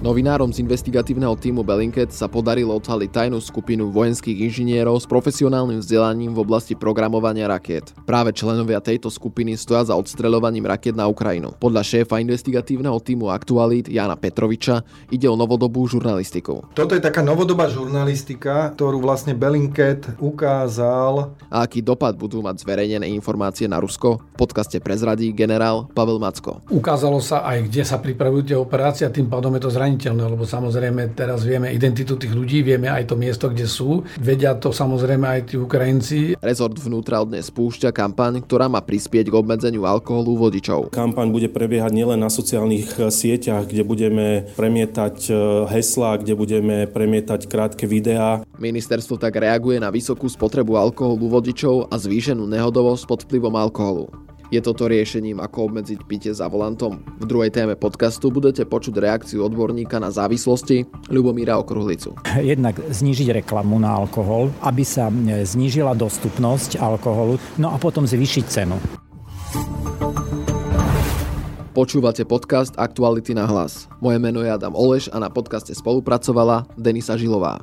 Novinárom z investigatívneho týmu Bellingcat sa podarilo odhaliť tajnú skupinu vojenských inžinierov s profesionálnym vzdelaním v oblasti programovania rakiet. Práve členovia tejto skupiny stoja za odstreľovaním rakiet na Ukrajinu. Podľa šéfa investigatívneho týmu Aktualit Jana Petroviča ide o novodobú žurnalistiku. Toto je taká novodobá žurnalistika, ktorú vlastne Bellingcat ukázal. A aký dopad budú mať zverejnené informácie na Rusko? V podcaste prezradí generál Pavel Macko. Ukázalo sa aj, kde sa pripravujú tie operácie a tým pádom je to zraniteľné zraniteľné, lebo samozrejme teraz vieme identitu tých ľudí, vieme aj to miesto, kde sú. Vedia to samozrejme aj tí Ukrajinci. Rezort vnútra dnes spúšťa kampaň, ktorá má prispieť k obmedzeniu alkoholu vodičov. Kampaň bude prebiehať nielen na sociálnych eh, sieťach, kde budeme premietať eh, heslá, kde budeme premietať krátke videá. Ministerstvo tak reaguje na vysokú spotrebu alkoholu vodičov a zvýšenú nehodovosť pod vplyvom alkoholu. Je toto riešením, ako obmedziť pitie za volantom? V druhej téme podcastu budete počuť reakciu odborníka na závislosti Ľubomíra Okruhlicu. Jednak znížiť reklamu na alkohol, aby sa znížila dostupnosť alkoholu, no a potom zvýšiť cenu. Počúvate podcast Aktuality na hlas. Moje meno je Adam Oleš a na podcaste spolupracovala Denisa Žilová.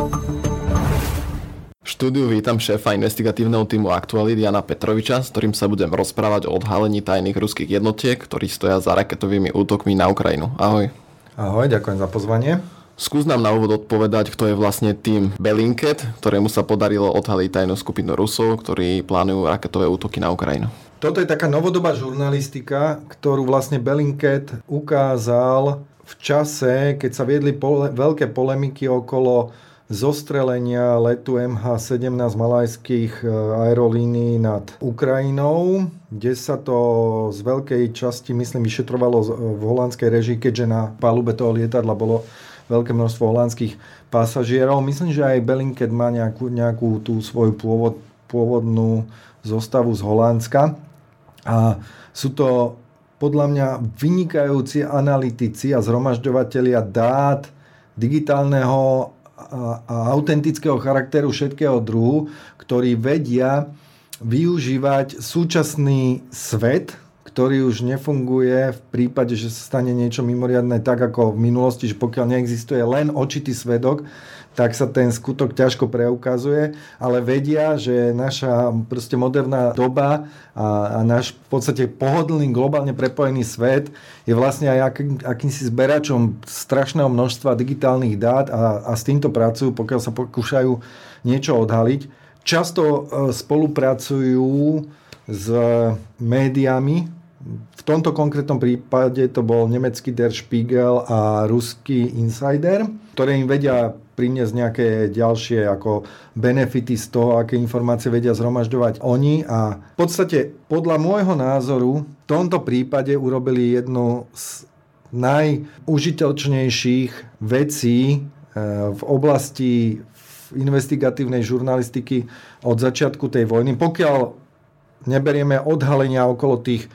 Štúdiu vítam šéfa investigatívneho týmu Aktualit Jana Petroviča, s ktorým sa budem rozprávať o odhalení tajných ruských jednotiek, ktorí stoja za raketovými útokmi na Ukrajinu. Ahoj. Ahoj, ďakujem za pozvanie. Skús nám na úvod odpovedať, kto je vlastne tým Belinket, ktorému sa podarilo odhaliť tajnú skupinu Rusov, ktorí plánujú raketové útoky na Ukrajinu. Toto je taká novodobá žurnalistika, ktorú vlastne Belinket ukázal v čase, keď sa viedli pole, veľké polemiky okolo zostrelenia letu MH17 malajských e, aerolínií nad Ukrajinou, kde sa to z veľkej časti, myslím, vyšetrovalo v holandskej režii, keďže na palube toho lietadla bolo veľké množstvo holandských pasažierov. Myslím, že aj Bellingcat má nejakú, nejakú tú svoju pôvod, pôvodnú zostavu z Holandska. A sú to podľa mňa vynikajúci analytici a zhromažďovateľia dát digitálneho a autentického charakteru všetkého druhu, ktorí vedia využívať súčasný svet, ktorý už nefunguje v prípade, že sa stane niečo mimoriadné tak ako v minulosti, že pokiaľ neexistuje len očitý svedok, tak sa ten skutok ťažko preukazuje, ale vedia, že naša proste moderná doba a, a náš v podstate pohodlný, globálne prepojený svet je vlastne aj aký, akýmsi zberačom strašného množstva digitálnych dát a, a s týmto pracujú, pokiaľ sa pokúšajú niečo odhaliť. Často e, spolupracujú s médiami, v tomto konkrétnom prípade to bol nemecký Der Spiegel a ruský Insider, ktoré im vedia priniesť nejaké ďalšie ako benefity z toho, aké informácie vedia zhromažďovať oni a v podstate podľa môjho názoru v tomto prípade urobili jednu z najužitočnejších vecí eh, v oblasti investigatívnej žurnalistiky od začiatku tej vojny. Pokiaľ neberieme odhalenia okolo tých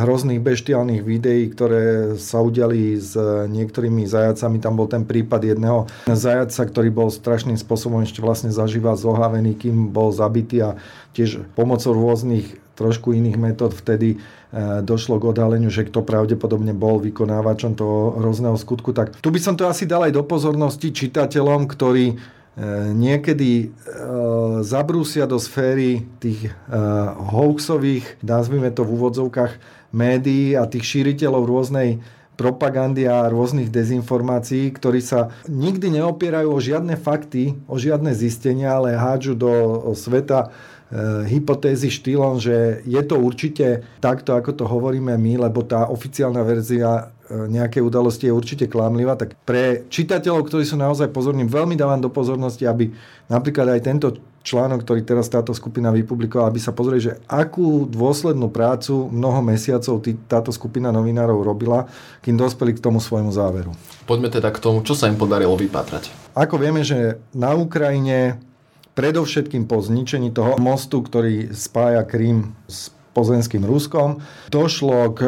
hrozných beštiálnych videí, ktoré sa udiali s niektorými zajacami. Tam bol ten prípad jedného zajaca, ktorý bol strašným spôsobom ešte vlastne zažíva zohavený, kým bol zabitý a tiež pomocou rôznych trošku iných metód vtedy eh, došlo k odhaleniu, že kto pravdepodobne bol vykonávačom toho hrozného skutku. Tak tu by som to asi dal aj do pozornosti čitateľom, ktorí niekedy e, zabrúsia do sféry tých e, hoaxových, nazvime to v úvodzovkách, médií a tých šíriteľov rôznej propagandy a rôznych dezinformácií, ktorí sa nikdy neopierajú o žiadne fakty, o žiadne zistenia, ale hádžu do sveta hypotézy štýlom, že je to určite takto, ako to hovoríme my, lebo tá oficiálna verzia e, nejakej udalosti je určite klamlivá, tak pre čitateľov, ktorí sú naozaj pozorní, veľmi dávam do pozornosti, aby napríklad aj tento článok, ktorý teraz táto skupina vypublikovala, aby sa pozreli, že akú dôslednú prácu mnoho mesiacov tý, táto skupina novinárov robila, kým dospeli k tomu svojmu záveru. Poďme teda k tomu, čo sa im podarilo vypátrať. Ako vieme, že na Ukrajine predovšetkým po zničení toho mostu, ktorý spája Krím s pozemským Ruskom, došlo k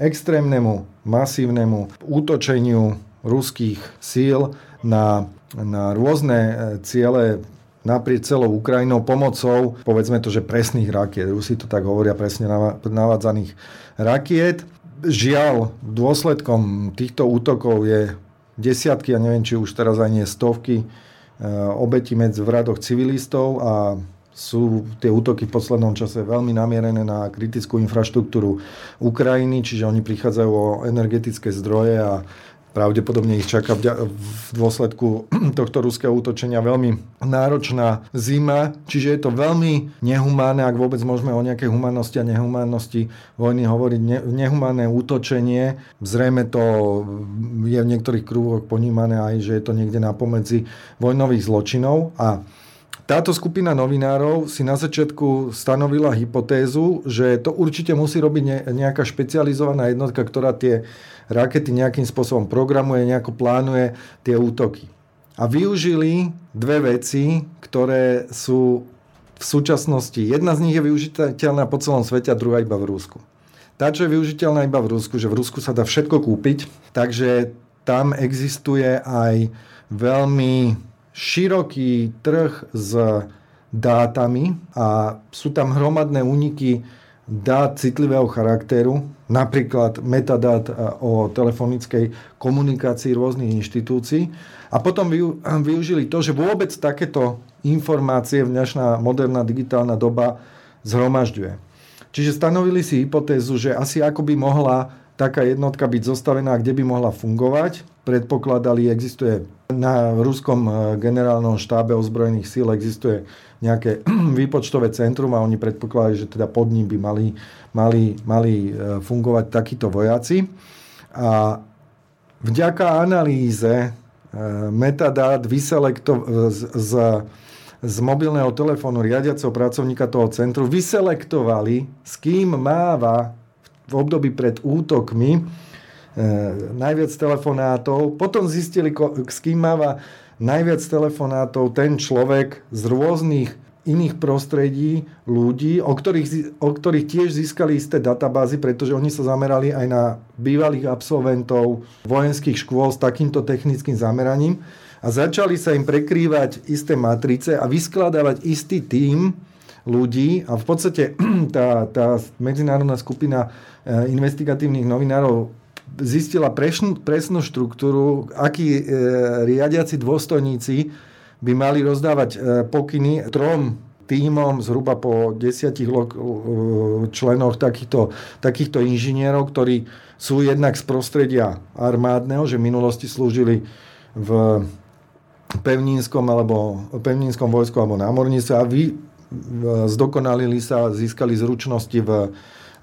extrémnemu, masívnemu útočeniu ruských síl na, na rôzne e, ciele naprieč celou Ukrajinou pomocou, povedzme to, že presných rakiet. Rusi to tak hovoria, presne navádzaných rakiet. Žiaľ, dôsledkom týchto útokov je desiatky, a ja neviem, či už teraz aj nie stovky Eh, obeti medzi v radoch civilistov a sú tie útoky v poslednom čase veľmi namierené na kritickú infraštruktúru Ukrajiny, čiže oni prichádzajú o energetické zdroje a Pravdepodobne ich čaká v dôsledku tohto ruského útočenia veľmi náročná zima, čiže je to veľmi nehumánne, ak vôbec môžeme o nejakej humannosti a nehumánnosti vojny hovoriť, ne, nehumánne útočenie. Zrejme to je v niektorých krúhoch ponímané aj, že je to niekde na pomedzi vojnových zločinov. A táto skupina novinárov si na začiatku stanovila hypotézu, že to určite musí robiť nejaká špecializovaná jednotka, ktorá tie rakety nejakým spôsobom programuje, nejako plánuje tie útoky. A využili dve veci, ktoré sú v súčasnosti, jedna z nich je využiteľná po celom svete a druhá iba v Rusku. Tá, čo je využiteľná iba v Rusku, že v Rusku sa dá všetko kúpiť, takže tam existuje aj veľmi široký trh s dátami a sú tam hromadné úniky dát citlivého charakteru, napríklad metadát e, o telefonickej komunikácii rôznych inštitúcií a potom využili to, že vôbec takéto informácie dnešná moderná digitálna doba zhromažďuje. Čiže stanovili si hypotézu, že asi ako by mohla taká jednotka byť zostavená, kde by mohla fungovať. Predpokladali, existuje na ruskom e, generálnom štábe ozbrojených síl existuje nejaké výpočtové centrum a oni predpokladajú, že teda pod ním by mali, mali, mali e, fungovať takíto vojaci. A vďaka analýze e, metadát vyselekto- z, z, z mobilného telefónu riadiaceho pracovníka toho centru vyselektovali, s kým máva v období pred útokmi najviac telefonátov. Potom zistili, s kým máva najviac telefonátov ten človek z rôznych iných prostredí ľudí, o ktorých, o ktorých tiež získali isté databázy, pretože oni sa zamerali aj na bývalých absolventov vojenských škôl s takýmto technickým zameraním a začali sa im prekrývať isté matrice a vyskladávať istý tím ľudí a v podstate tá, tá medzinárodná skupina e, investigatívnych novinárov zistila presnú, presnú štruktúru, akí e, riadiaci dôstojníci by mali rozdávať e, pokyny trom týmom zhruba po desiatich e, členoch takýchto, takýchto inžinierov, ktorí sú jednak z prostredia armádneho, že v minulosti slúžili v pevnínskom alebo pevnínskom vojsku alebo námorníctve a vy zdokonalili sa, získali zručnosti v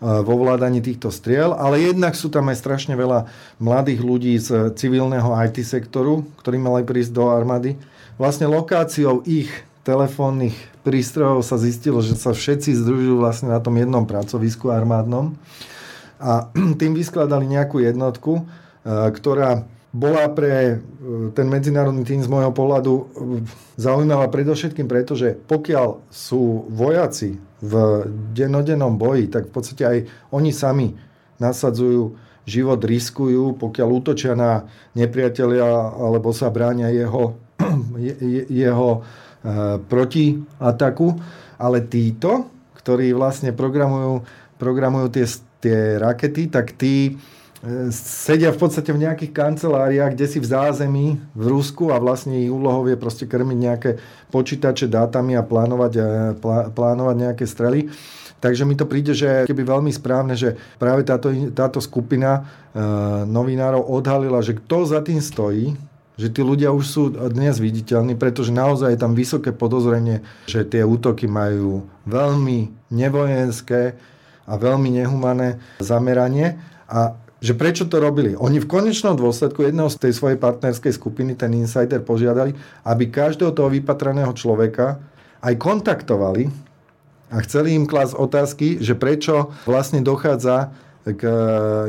vo vládaní týchto striel, ale jednak sú tam aj strašne veľa mladých ľudí z civilného IT sektoru, ktorí mali prísť do armády. Vlastne lokáciou ich telefónnych prístrojov sa zistilo, že sa všetci združujú vlastne na tom jednom pracovisku armádnom a tým vyskladali nejakú jednotku, e, ktorá bola pre e, ten medzinárodný tým z môjho pohľadu zaujímavá predovšetkým preto, že pokiaľ sú vojaci v denodennom boji, tak v podstate aj oni sami nasadzujú život, riskujú, pokiaľ útočia na nepriateľia alebo sa bránia jeho, jeho e, protiataku. Ale títo, ktorí vlastne programujú, programujú tie, tie rakety, tak tí sedia v podstate v nejakých kanceláriách, kde si v zázemí v Rusku a vlastne ich úlohou je proste krmiť nejaké počítače dátami a plánovať, e, plá, plánovať nejaké strely. Takže mi to príde, že keby veľmi správne, že práve táto, táto skupina e, novinárov odhalila, že kto za tým stojí, že tí ľudia už sú dnes viditeľní, pretože naozaj je tam vysoké podozrenie, že tie útoky majú veľmi nevojenské a veľmi nehumané zameranie a že prečo to robili. Oni v konečnom dôsledku jedného z tej svojej partnerskej skupiny, ten insider, požiadali, aby každého toho vypatraného človeka aj kontaktovali a chceli im klásť otázky, že prečo vlastne dochádza k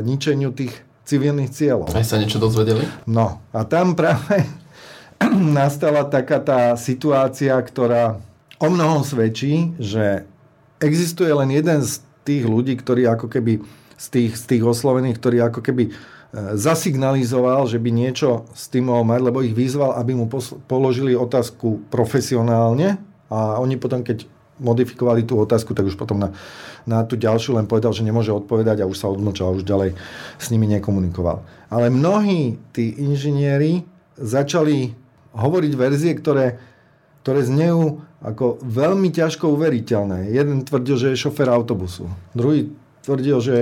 ničeniu tých civilných cieľov. Aj sa niečo dozvedeli? No a tam práve nastala taká tá situácia, ktorá o mnohom svedčí, že existuje len jeden z tých ľudí, ktorí ako keby z tých, z tých oslovených, ktorý ako keby e, zasignalizoval, že by niečo s tým mohol mať, lebo ich vyzval, aby mu položili otázku profesionálne a oni potom, keď modifikovali tú otázku, tak už potom na, na tú ďalšiu len povedal, že nemôže odpovedať a už sa odmlčal, už ďalej s nimi nekomunikoval. Ale mnohí tí inžinieri začali hovoriť verzie, ktoré, ktoré znejú ako veľmi ťažko uveriteľné. Jeden tvrdil, že je šofer autobusu. Druhý tvrdil, že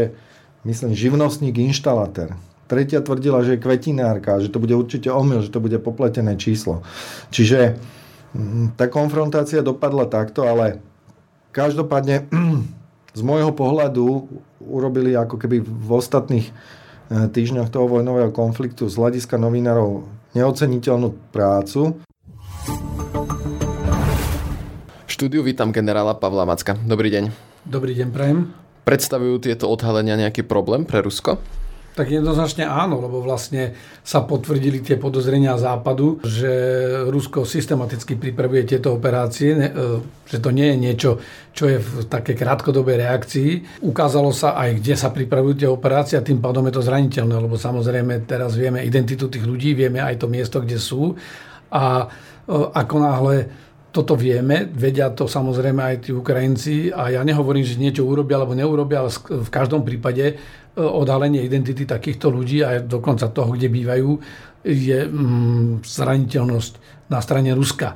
myslím, živnostník, inštalatér. Tretia tvrdila, že je kvetinárka, že to bude určite omyl, že to bude popletené číslo. Čiže Mm, tá konfrontácia dopadla takto, ale každopádne z môjho pohľadu urobili ako keby v ostatných e, týždňoch toho vojnového konfliktu z hľadiska novinárov neoceniteľnú prácu. V štúdiu vítam generála Pavla Macka. Dobrý deň. Dobrý deň, prajem. Predstavujú tieto odhalenia nejaký problém pre Rusko? Tak jednoznačne áno, lebo vlastne sa potvrdili tie podozrenia západu, že Rusko systematicky pripravuje tieto operácie, e, že to nie je niečo, čo je v takej krátkodobej reakcii. Ukázalo sa aj, kde sa pripravujú tie operácie a tým pádom je to zraniteľné, lebo samozrejme teraz vieme identitu tých ľudí, vieme aj to miesto, kde sú a e, ako náhle toto vieme, vedia to samozrejme aj tí Ukrajinci a ja nehovorím, že niečo urobia alebo neurobia, ale v každom prípade E, odhalenie identity takýchto ľudí a dokonca toho, kde bývajú, je mm, zraniteľnosť na strane Ruska. E,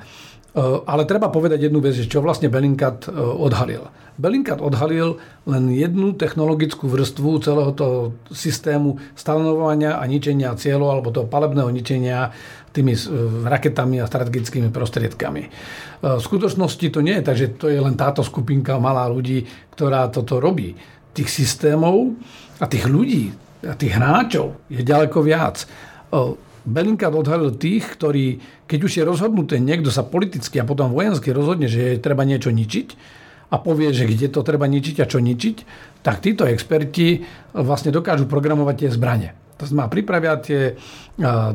ale treba povedať jednu vec, čo vlastne Belinkat e, odhalil. Belinkat odhalil len jednu technologickú vrstvu celého toho systému stanovovania a ničenia cieľov alebo toho palebného ničenia tými raketami a strategickými prostriedkami. V skutočnosti to nie je tak, že to je len táto skupinka malá ľudí, ktorá toto robí. Tých systémov a tých ľudí, a tých hráčov je ďaleko viac. Belinka odhalil tých, ktorí, keď už je rozhodnuté, niekto sa politicky a potom vojensky rozhodne, že je treba niečo ničiť a povie, že kde to treba ničiť a čo ničiť, tak títo experti vlastne dokážu programovať tie zbranie. To znamená, pripravia tie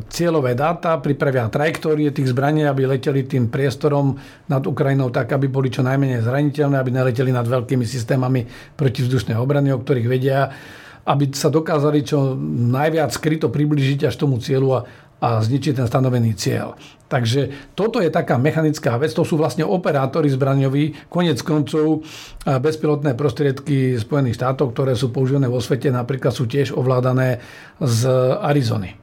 cieľové dáta, pripravia trajektórie tých zbraní, aby leteli tým priestorom nad Ukrajinou tak, aby boli čo najmenej zraniteľné, aby neleteli nad veľkými systémami protivzdušnej obrany, o ktorých vedia aby sa dokázali čo najviac skryto približiť až tomu cieľu a, a zničiť ten stanovený cieľ. Takže toto je taká mechanická vec, to sú vlastne operátori zbraňoví, konec koncov bezpilotné prostriedky Spojených štátov, ktoré sú používané vo svete, napríklad sú tiež ovládané z Arizony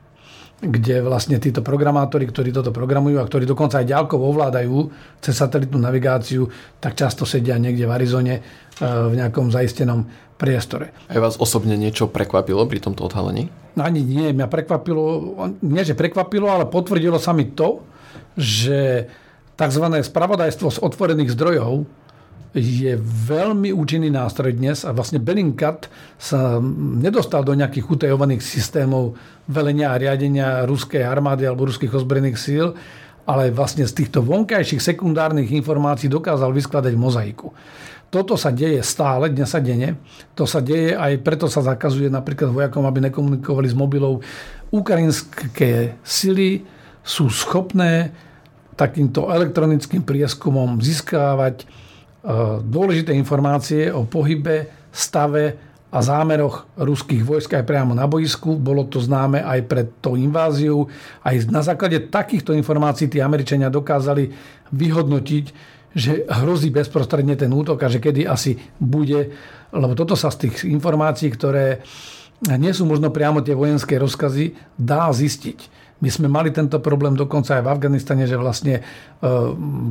kde vlastne títo programátori, ktorí toto programujú a ktorí dokonca aj ďalkovo ovládajú cez satelitnú navigáciu, tak často sedia niekde v Arizone v nejakom zaistenom priestore. Aj vás osobne niečo prekvapilo pri tomto odhalení? No ani nie, mňa prekvapilo, nie že prekvapilo, ale potvrdilo sa mi to, že tzv. spravodajstvo z otvorených zdrojov je veľmi účinný nástroj dnes a vlastne Bellingcat sa nedostal do nejakých utajovaných systémov velenia a riadenia ruskej armády alebo ruských ozbrojených síl, ale vlastne z týchto vonkajších sekundárnych informácií dokázal vyskladať mozaiku. Toto sa deje stále, dnes sa denne. To sa deje aj preto sa zakazuje napríklad vojakom, aby nekomunikovali s mobilou. Ukrajinské sily sú schopné takýmto elektronickým prieskumom získávať e, dôležité informácie o pohybe, stave a zámeroch ruských vojsk aj priamo na boisku. Bolo to známe aj pred tou inváziou. Aj na základe takýchto informácií tí Američania dokázali vyhodnotiť, že hrozí bezprostredne ten útok a že kedy asi bude, lebo toto sa z tých informácií, ktoré nie sú možno priamo tie vojenské rozkazy, dá zistiť. My sme mali tento problém dokonca aj v Afganistane, že vlastne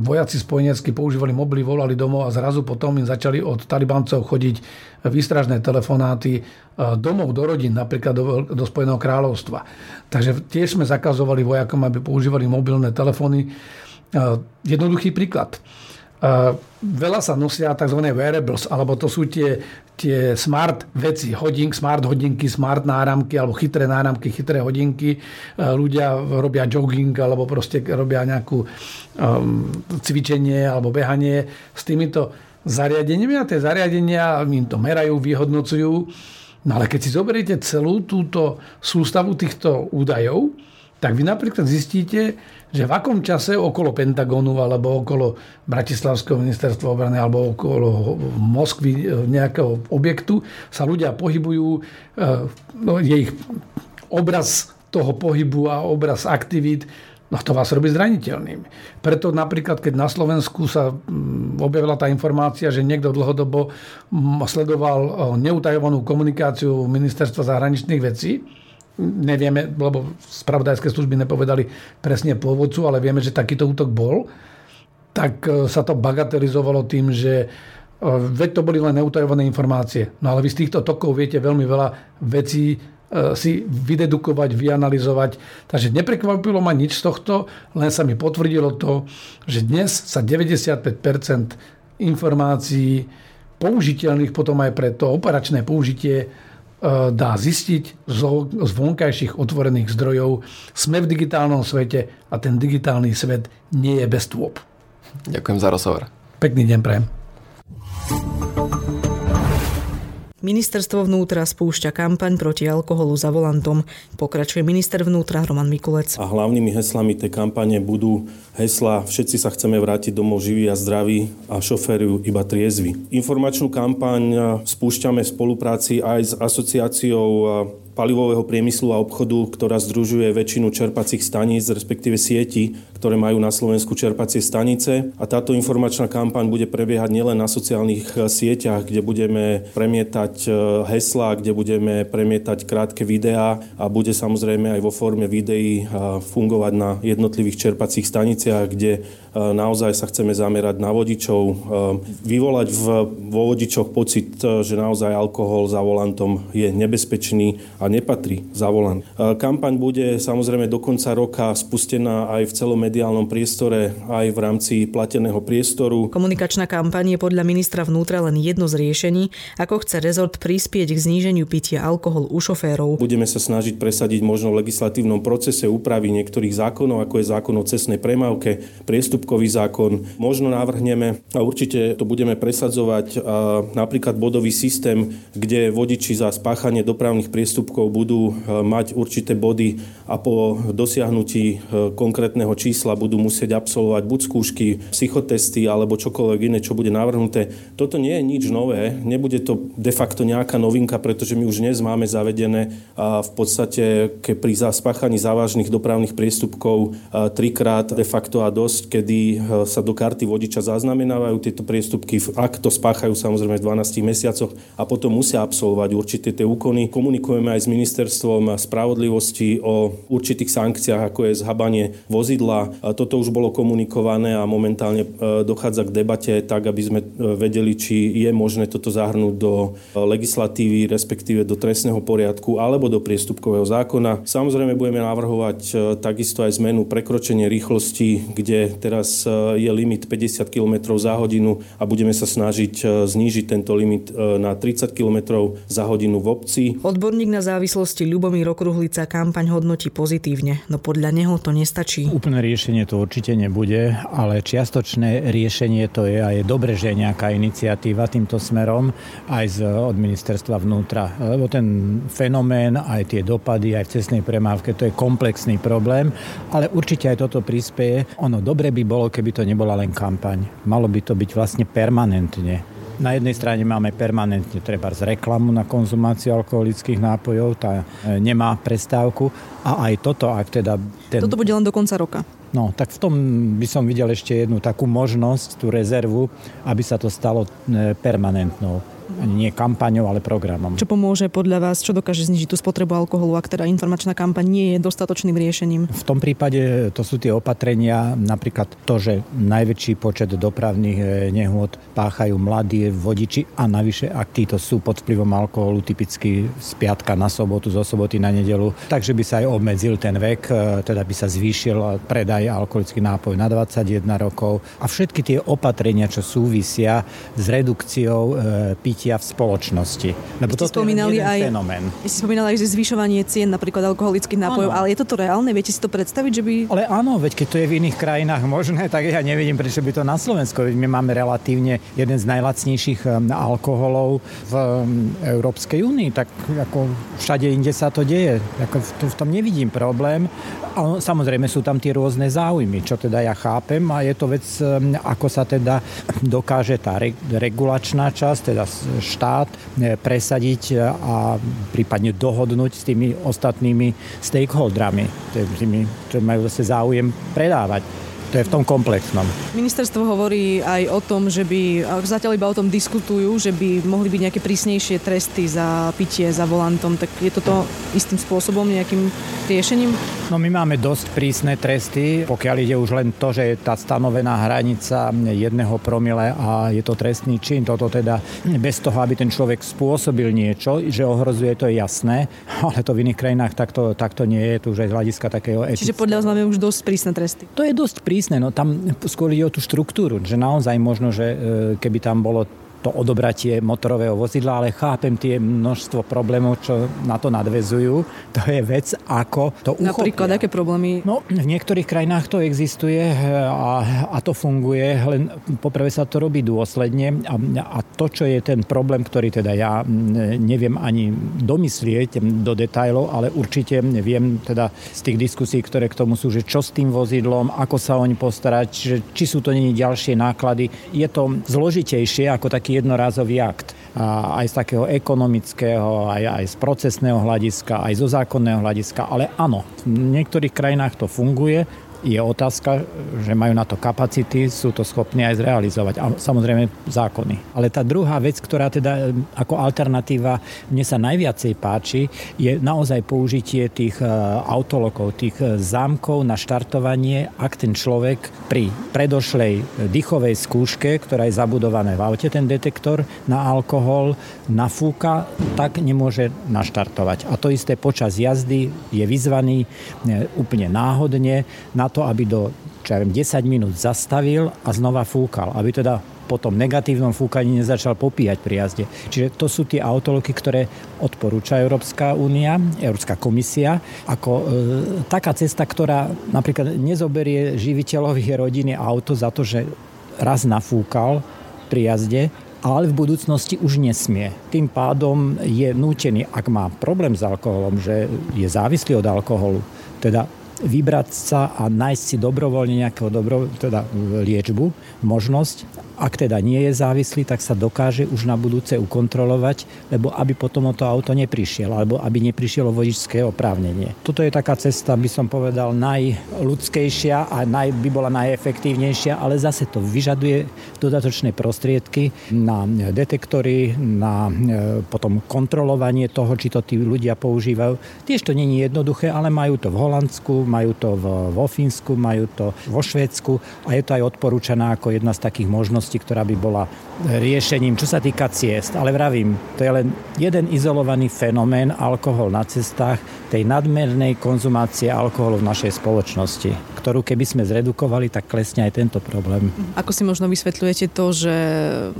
vojaci spojenecky používali mobily, volali domov a zrazu potom im začali od talibancov chodiť výstražné telefonáty domov do rodín, napríklad do, do Spojeného kráľovstva. Takže tiež sme zakazovali vojakom, aby používali mobilné telefóny. Jednoduchý príklad. Veľa sa nosia tzv. wearables, alebo to sú tie, tie smart veci, hodink, smart hodinky, smart náramky, alebo chytré náramky, chytré hodinky. Ľudia robia jogging, alebo proste robia nejakú um, cvičenie, alebo behanie s týmito zariadeniami a tie zariadenia im to merajú, vyhodnocujú. No ale keď si zoberiete celú túto sústavu týchto údajov, tak vy napríklad zistíte, že v akom čase okolo Pentagonu alebo okolo Bratislavského ministerstva obrany alebo okolo Moskvy e, nejakého objektu sa ľudia pohybujú, e, no, je ich obraz toho pohybu a obraz aktivít No to vás robí zraniteľným. Preto napríklad, keď na Slovensku sa mm, objavila tá informácia, že niekto dlhodobo mm, sledoval e, neutajovanú komunikáciu Ministerstva zahraničných vecí, nevieme, lebo spravodajské služby nepovedali presne pôvodcu, ale vieme, že takýto útok bol, tak e, sa to bagatelizovalo tým, že e, veď to boli len neutajované informácie. No ale vy z týchto tokov viete veľmi veľa vecí e, si vydedukovať, vyanalizovať. Takže neprekvapilo ma nič z tohto, len sa mi potvrdilo to, že dnes sa 95% informácií použiteľných potom aj pre to operačné použitie dá zistiť z vonkajších otvorených zdrojov. Sme v digitálnom svete a ten digitálny svet nie je bez tôp. Ďakujem za rozhovor. Pekný deň prajem. Ministerstvo vnútra spúšťa kampaň proti alkoholu za volantom. Pokračuje minister vnútra Roman Mikulec. A hlavnými heslami tej kampane budú hesla Všetci sa chceme vrátiť domov živí a zdraví a šoféru iba triezvy. Informačnú kampaň spúšťame v spolupráci aj s asociáciou palivového priemyslu a obchodu, ktorá združuje väčšinu čerpacích staníc, respektíve sieti, ktoré majú na Slovensku čerpacie stanice. A táto informačná kampaň bude prebiehať nielen na sociálnych eh, sieťach, kde budeme premietať eh, heslá, kde budeme premietať krátke videá a bude samozrejme aj vo forme videí eh, fungovať na jednotlivých čerpacích staniciach, kde naozaj sa chceme zamerať na vodičov, vyvolať v, vo vodičoch pocit, že naozaj alkohol za volantom je nebezpečný a nepatrí za volant. Kampaň bude samozrejme do konca roka spustená aj v celom mediálnom priestore, aj v rámci plateného priestoru. Komunikačná kampaň je podľa ministra vnútra len jedno z riešení, ako chce rezort prispieť k zníženiu pitia alkohol u šoférov. Budeme sa snažiť presadiť možno v legislatívnom procese úpravy niektorých zákonov, ako je zákon o cestnej premávke, priestupkový zákon. Možno navrhneme a určite to budeme presadzovať napríklad bodový systém, kde vodiči za spáchanie dopravných priestupkov rokov budú e, mať určité body a po dosiahnutí e, konkrétneho čísla budú musieť absolvovať buď skúšky, psychotesty alebo čokoľvek iné, čo bude navrhnuté. Toto nie je nič nové, nebude to de facto nejaká novinka, pretože my už dnes máme zavedené v podstate ke pri spáchaní závažných dopravných priestupkov e, trikrát de facto a dosť, kedy sa do karty vodiča zaznamenávajú tieto priestupky, ak to spáchajú samozrejme v 12 mesiacoch a potom musia absolvovať určité tie úkony. Komunikujeme aj s ministerstvom spravodlivosti o určitých sankciách, ako je zhabanie vozidla. Toto už bolo komunikované a momentálne e, dochádza k debate tak, aby sme e, vedeli, či je možné toto zahrnúť do e, legislatívy, respektíve do trestného poriadku alebo do priestupkového zákona. Samozrejme budeme navrhovať takisto aj zmenu prekročenie rýchlosti, kde teraz je limit 50 km za hodinu a budeme sa snažiť znížiť tento limit na 30 km za hodinu v obci. Odborník na závislosti Ľubomír Okruhlica kampaň hodnotí pozitívne, no podľa neho to nestačí. Úplné riešenie to určite nebude, ale čiastočné riešenie to je a je dobre, že je nejaká iniciatíva týmto smerom aj z, od ministerstva vnútra, lebo ten fenomén, aj tie dopady, aj v cestnej premávke, to je komplexný problém, ale určite aj toto prispieje. Ono dobre by bolo, keby to nebola len kampaň. Malo by to byť vlastne permanentne na jednej strane máme permanentne treba z reklamu na konzumáciu alkoholických nápojov, tá e, nemá prestávku. A aj toto, ak teda... Ten... Toto bude len do konca roka. No, tak v tom by som videl ešte jednu takú možnosť, tú rezervu, aby sa to stalo e, permanentnou Nie kampaňou, ale programom. Čo pomôže podľa vás, čo dokáže znižiť tú spotrebu alkoholu, ak teda informačná kampaň nie je dostatočným riešením? V tom prípade to sú tie opatrenia, napríklad to, že najväčší počet dopravných eh, nehôd páchajú mladí vodiči a navyše, ak títo sú pod vplyvom alkoholu, typicky z piatka na sobotu, zo soboty na nedelu, takže by sa aj obmedzil ten vek, eh, teda by sa zvýšil predaj alkoholických nápojov na 21 rokov a všetky tie opatrenia, čo súvisia s redukciou e, pitia v spoločnosti. Lebo to spomínali je aj, fenomén. Ste spomínali aj, že zvyšovanie cien napríklad alkoholických nápojov, ale je toto reálne? Viete si to predstaviť, že by... Ale áno, veď keď to je v iných krajinách možné, tak ja nevidím, prečo by to na Slovensku. Veď my máme relatívne jeden z najlacnejších um, alkoholov v um, Európskej únii, tak ako všade inde sa to deje. Ako v, v tom nevidím problém. A samozrejme sú tam tie rôzne záujmy, čo teda ja chápem a je to vec, um, ako sa teda dokáže tá regulačná časť, teda štát e, presadiť a prípadne dohodnúť s tými ostatnými stakeholdrami, tými, čo majú zase záujem predávať. To je v tom komplexnom. Ministerstvo hovorí aj o tom, že by, zatiaľ iba o tom diskutujú, že by mohli byť nejaké prísnejšie tresty za pitie za volantom. Tak je toto istým spôsobom nejakým riešením? No my máme dosť prísne tresty, pokiaľ ide už len to, že je tá stanovená hranica jedného promile a je to trestný čin. Toto teda bez toho, aby ten človek spôsobil niečo, že ohrozuje, to je jasné, ale to v iných krajinách takto, takto nie je, tu už aj z hľadiska takého etického. Čiže podľa vás máme už dosť prísne tresty? To je dosť prísne no tam skôr ide o tú štruktúru, že naozaj možno, že e, keby tam bolo to odobratie motorového vozidla, ale chápem tie množstvo problémov, čo na to nadvezujú. To je vec, ako to uchopia. Napríklad, aké problémy? No, v niektorých krajinách to existuje a, a to funguje, len poprvé sa to robí dôsledne a, a to, čo je ten problém, ktorý teda ja neviem ani domyslieť do detajlov, ale určite viem teda z tých diskusí, ktoré k tomu sú, že čo s tým vozidlom, ako sa oň postarať, či sú to není ďalšie náklady. Je to zložitejšie ako taký taký jednorázový akt. A aj z takého ekonomického, aj, aj z procesného hľadiska, aj zo zákonného hľadiska. Ale áno, v niektorých krajinách to funguje, je otázka, že majú na to kapacity, sú to schopní aj zrealizovať. A samozrejme zákony. Ale tá druhá vec, ktorá teda e, ako alternatíva mne sa najviacej páči, je naozaj použitie tých e, autolokov, tých e, zámkov na štartovanie, ak ten človek pri predošlej dýchovej skúške, ktorá je zabudovaná v aute, ten detektor na alkohol nafúka, tak nemôže naštartovať. A to isté počas jazdy je vyzvaný úplne náhodne na to, aby do čo ja viem, 10 minút zastavil a znova fúkal, aby teda po tom negatívnom fúkaní nezačal popíjať pri jazde. Čiže to sú tie autoloky, ktoré odporúča Európska únia, Európska komisia, ako e, taká cesta, ktorá napríklad nezoberie živiteľovi rodiny auto za to, že raz nafúkal pri jazde, ale v budúcnosti už nesmie. Tým pádom je nútený, ak má problém s alkoholom, že je závislý od alkoholu, teda vybrať sa a nájsť si dobrovoľne nejakého dobro, teda liečbu, možnosť ak teda nie je závislý, tak sa dokáže už na budúce ukontrolovať, lebo aby potom o to auto neprišiel, alebo aby neprišiel o vodičské oprávnenie. Toto je taká cesta, by som povedal, najľudskejšia a naj, by bola najefektívnejšia, ale zase to vyžaduje dodatočné prostriedky na detektory, na e, potom kontrolovanie toho, či to tí ľudia používajú. Tiež to není jednoduché, ale majú to v Holandsku, majú to vo Fínsku, majú to vo Švédsku a je to aj odporúčaná ako jedna z takých možností spoločnosti, ktorá by bola riešením, čo sa týka ciest. Ale vravím, to je len jeden izolovaný fenomén alkohol na cestách, tej nadmernej konzumácie alkoholu v našej spoločnosti, ktorú keby sme zredukovali, tak klesne aj tento problém. Ako si možno vysvetľujete to, že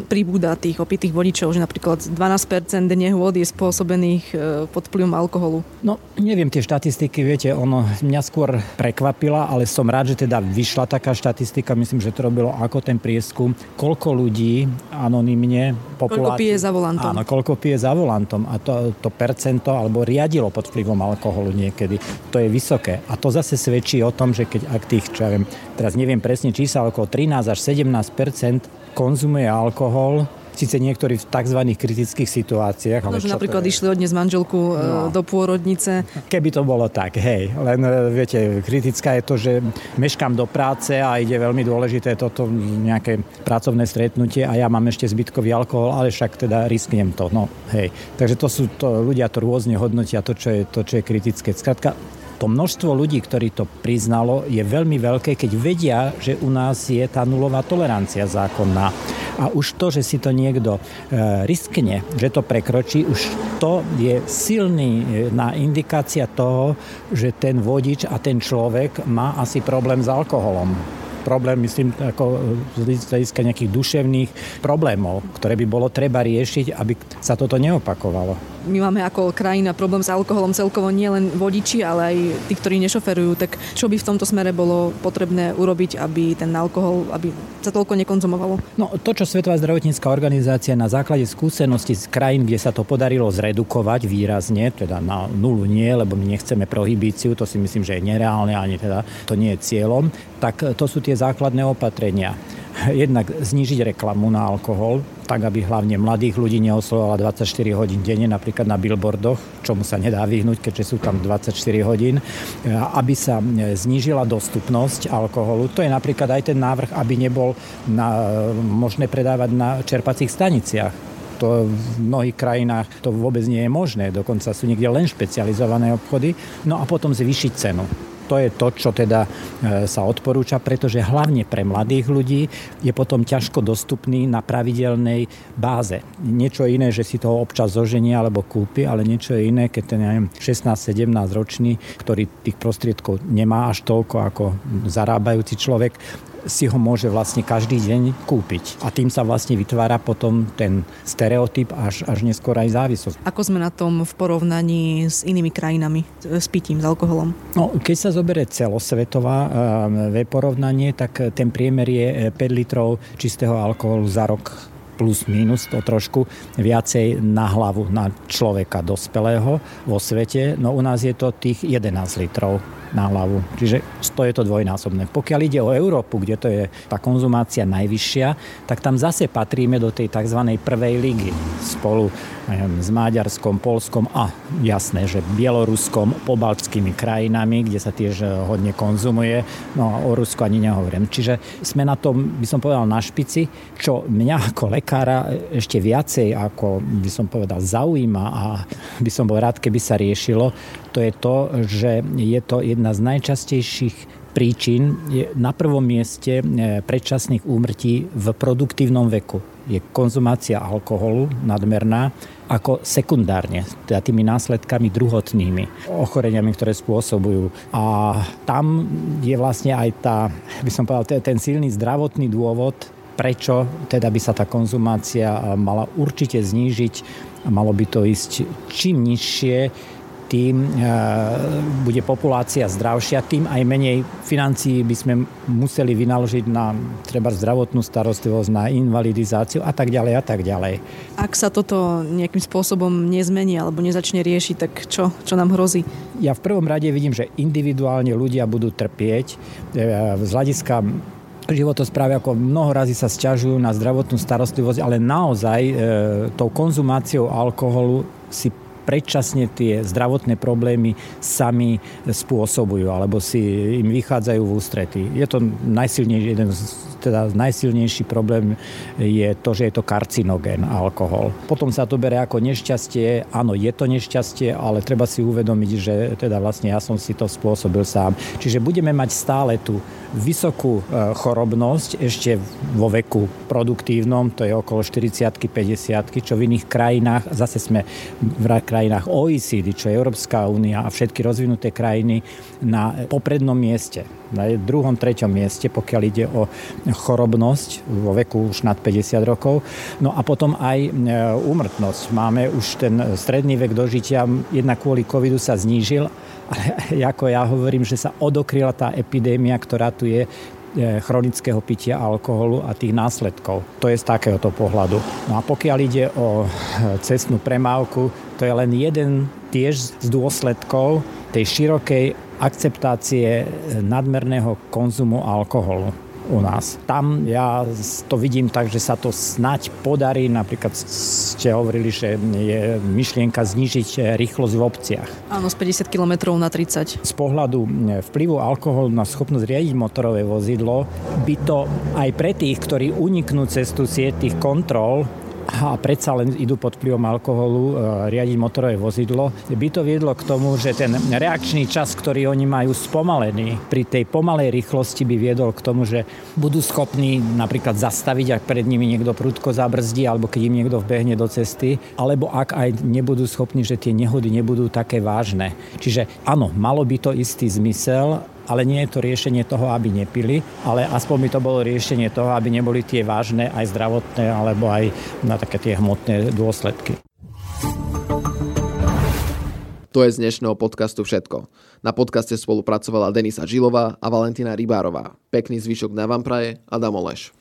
pribúda tých opitých vodičov, že napríklad 12% nehôd je spôsobených e, pod vplyvom alkoholu? No, neviem tie štatistiky, viete, ono mňa skôr prekvapila, ale som rád, že teda vyšla taká štatistika, myslím, že to robilo ako ten prieskum, koľko ľudí anonymne populácie... Koľko pije za volantom. Áno, koľko pije za volantom a to, to percento alebo riadilo pod vplyvom alkoholu niekedy. To je vysoké. A to zase svedčí o tom, že keď ak tých, čo ja viem, teraz neviem presne čísla, okolo 13 až 17 konzumuje alkohol, Síce niektorí v tzv. kritických situáciách. Ale no, napríklad je... išli odnes manželku no. do pôrodnice. Keby to bolo tak, hej. Len viete, kritická je to, že meškám do práce a ide veľmi dôležité toto nejaké pracovné stretnutie a ja mám ešte zbytkový alkohol, ale však teda risknem to. No, hej. Takže to sú to, ľudia to rôzne hodnotia, to, čo je, to, čo je kritické. Skrátka, to množstvo ľudí, ktorí to priznalo, je veľmi veľké, keď vedia, že u nás je tá nulová tolerancia zákonná. A už to, že si to niekto e, riskne, že to prekročí, už to je silný na indikácia toho, že ten vodič a ten človek má asi problém s alkoholom. Problém, myslím, ako z hľadiska nejakých duševných problémov, ktoré by bolo treba riešiť, aby sa toto neopakovalo my máme ako krajina problém s alkoholom celkovo nie len vodiči, ale aj tí, ktorí nešoferujú. Tak čo by v tomto smere bolo potrebné urobiť, aby ten alkohol aby sa toľko nekonzumovalo? No to, čo Svetová zdravotnícká organizácia na základe skúsenosti z krajín, kde sa to podarilo zredukovať výrazne, teda na nulu nie, lebo my nechceme prohibíciu, to si myslím, že je nereálne, ani teda to nie je cieľom, tak to sú tie základné opatrenia jednak znížiť reklamu na alkohol, tak aby hlavne mladých ľudí neoslovovala 24 hodín denne, napríklad na billboardoch, čomu sa nedá vyhnúť, keďže sú tam 24 hodín, aby sa znížila dostupnosť alkoholu. To je napríklad aj ten návrh, aby nebol na, možné predávať na čerpacích staniciach. To v mnohých krajinách to vôbec nie je možné, dokonca sú niekde len špecializované obchody, no a potom zvýšiť cenu to je to, čo teda e, sa odporúča, pretože hlavne pre mladých ľudí je potom ťažko dostupný na pravidelnej báze. Niečo iné, že si toho občas zoženie alebo kúpi, ale niečo iné, keď ten 16-17 ročný, ktorý tých prostriedkov nemá až toľko ako zarábajúci človek, si ho môže vlastne každý deň kúpiť. A tým sa vlastne vytvára potom ten stereotyp až, až neskôr aj závislosť. Ako sme na tom v porovnaní s inými krajinami s pitím, s alkoholom? No, keď sa zoberie celosvetová e, porovnanie, tak ten priemer je 5 e, litrov čistého alkoholu za rok plus minus to trošku viacej na hlavu, na človeka dospelého vo svete. No u nás je to tých 11 litrov na hlavu. Čiže je to dvojnásobné. Pokiaľ ide o Európu, kde to je tá konzumácia najvyššia, tak tam zase patríme do tej tzv. prvej ligy spolu neviem, s Maďarskom, Polskom a jasné, že Bieloruskom, pobaltskými krajinami, kde sa tiež eh, hodne konzumuje. No a o Rusku ani nehovorím. Čiže sme na tom, by som povedal, na špici, čo mňa ako lekára ešte viacej, ako by som povedal, zaujíma a by som bol rád, keby sa riešilo, to je to, že je to jedna z najčastejších príčin na prvom mieste e, predčasných úmrtí v produktívnom veku. Je konzumácia alkoholu nadmerná ako sekundárne, teda tými následkami druhotnými, ochoreniami, ktoré spôsobujú. A tam je vlastne aj tá, by som povedal, ten silný zdravotný dôvod, prečo teda by sa tá konzumácia mala určite znížiť a malo by to ísť čím nižšie, tým e, bude populácia zdravšia, tým aj menej financií by sme museli vynaložiť na treba zdravotnú starostlivosť, na invalidizáciu a tak ďalej a tak ďalej. Ak sa toto nejakým spôsobom nezmení alebo nezačne riešiť, tak čo, čo nám hrozí? Ja v prvom rade vidím, že individuálne ľudia budú trpieť e, z hľadiska životosprávy, ako mnoho razy sa sťažujú na zdravotnú starostlivosť, ale naozaj e, tou konzumáciou alkoholu si predčasne tie zdravotné problémy sami spôsobujú alebo si im vychádzajú v ústrety. Je to najsilnejší, jeden z teda najsilnejší problém je to, že je to karcinogén alkohol. Potom sa to bere ako nešťastie. Áno, je to nešťastie, ale treba si uvedomiť, že teda vlastne ja som si to spôsobil sám. Čiže budeme mať stále tú vysokú e, chorobnosť ešte vo veku produktívnom, to je okolo 40 50 čo v iných krajinách, zase sme v OECD, čo je Európska únia a všetky rozvinuté krajiny na poprednom mieste na druhom, treťom mieste, pokiaľ ide o chorobnosť vo veku už nad 50 rokov. No a potom aj e, úmrtnosť. Máme už ten stredný vek dožitia, jedna kvôli covidu sa znížil, ale ako ja hovorím, že sa odokryla tá epidémia, ktorá tu je, e, chronického pitia alkoholu a tých následkov. To je z takéhoto pohľadu. No a pokiaľ ide o e, cestnú premávku, to je len jeden tiež z dôsledkov tej širokej akceptácie nadmerného konzumu alkoholu. u nás. Tam ja to vidím tak, že sa to snať podarí. Napríklad ste hovorili, že je myšlienka znižiť rýchlosť v obciach. Áno, z 50 km na 30. Z pohľadu vplyvu alkoholu na schopnosť riadiť motorové vozidlo by to aj pre tých, ktorí uniknú cez tú sieť tých kontrol, a predsa len idú pod vplyvom alkoholu e, riadiť motorové vozidlo, by to viedlo k tomu, že ten reakčný čas, ktorý oni majú spomalený, pri tej pomalej rýchlosti by viedol k tomu, že budú schopní napríklad zastaviť, ak pred nimi niekto prudko zabrzdí, alebo keď im niekto vbehne do cesty, alebo ak aj nebudú schopní, že tie nehody nebudú také vážne. Čiže áno, malo by to istý zmysel, ale nie je to riešenie toho, aby nepili, ale aspoň by to bolo riešenie toho, aby neboli tie vážne aj zdravotné alebo aj na také tie hmotné dôsledky. To je z dnešného podcastu všetko. Na podcaste spolupracovala Denisa Žilová a Valentina Rybárová. Pekný zvyšok na vám praje Adam Oleš.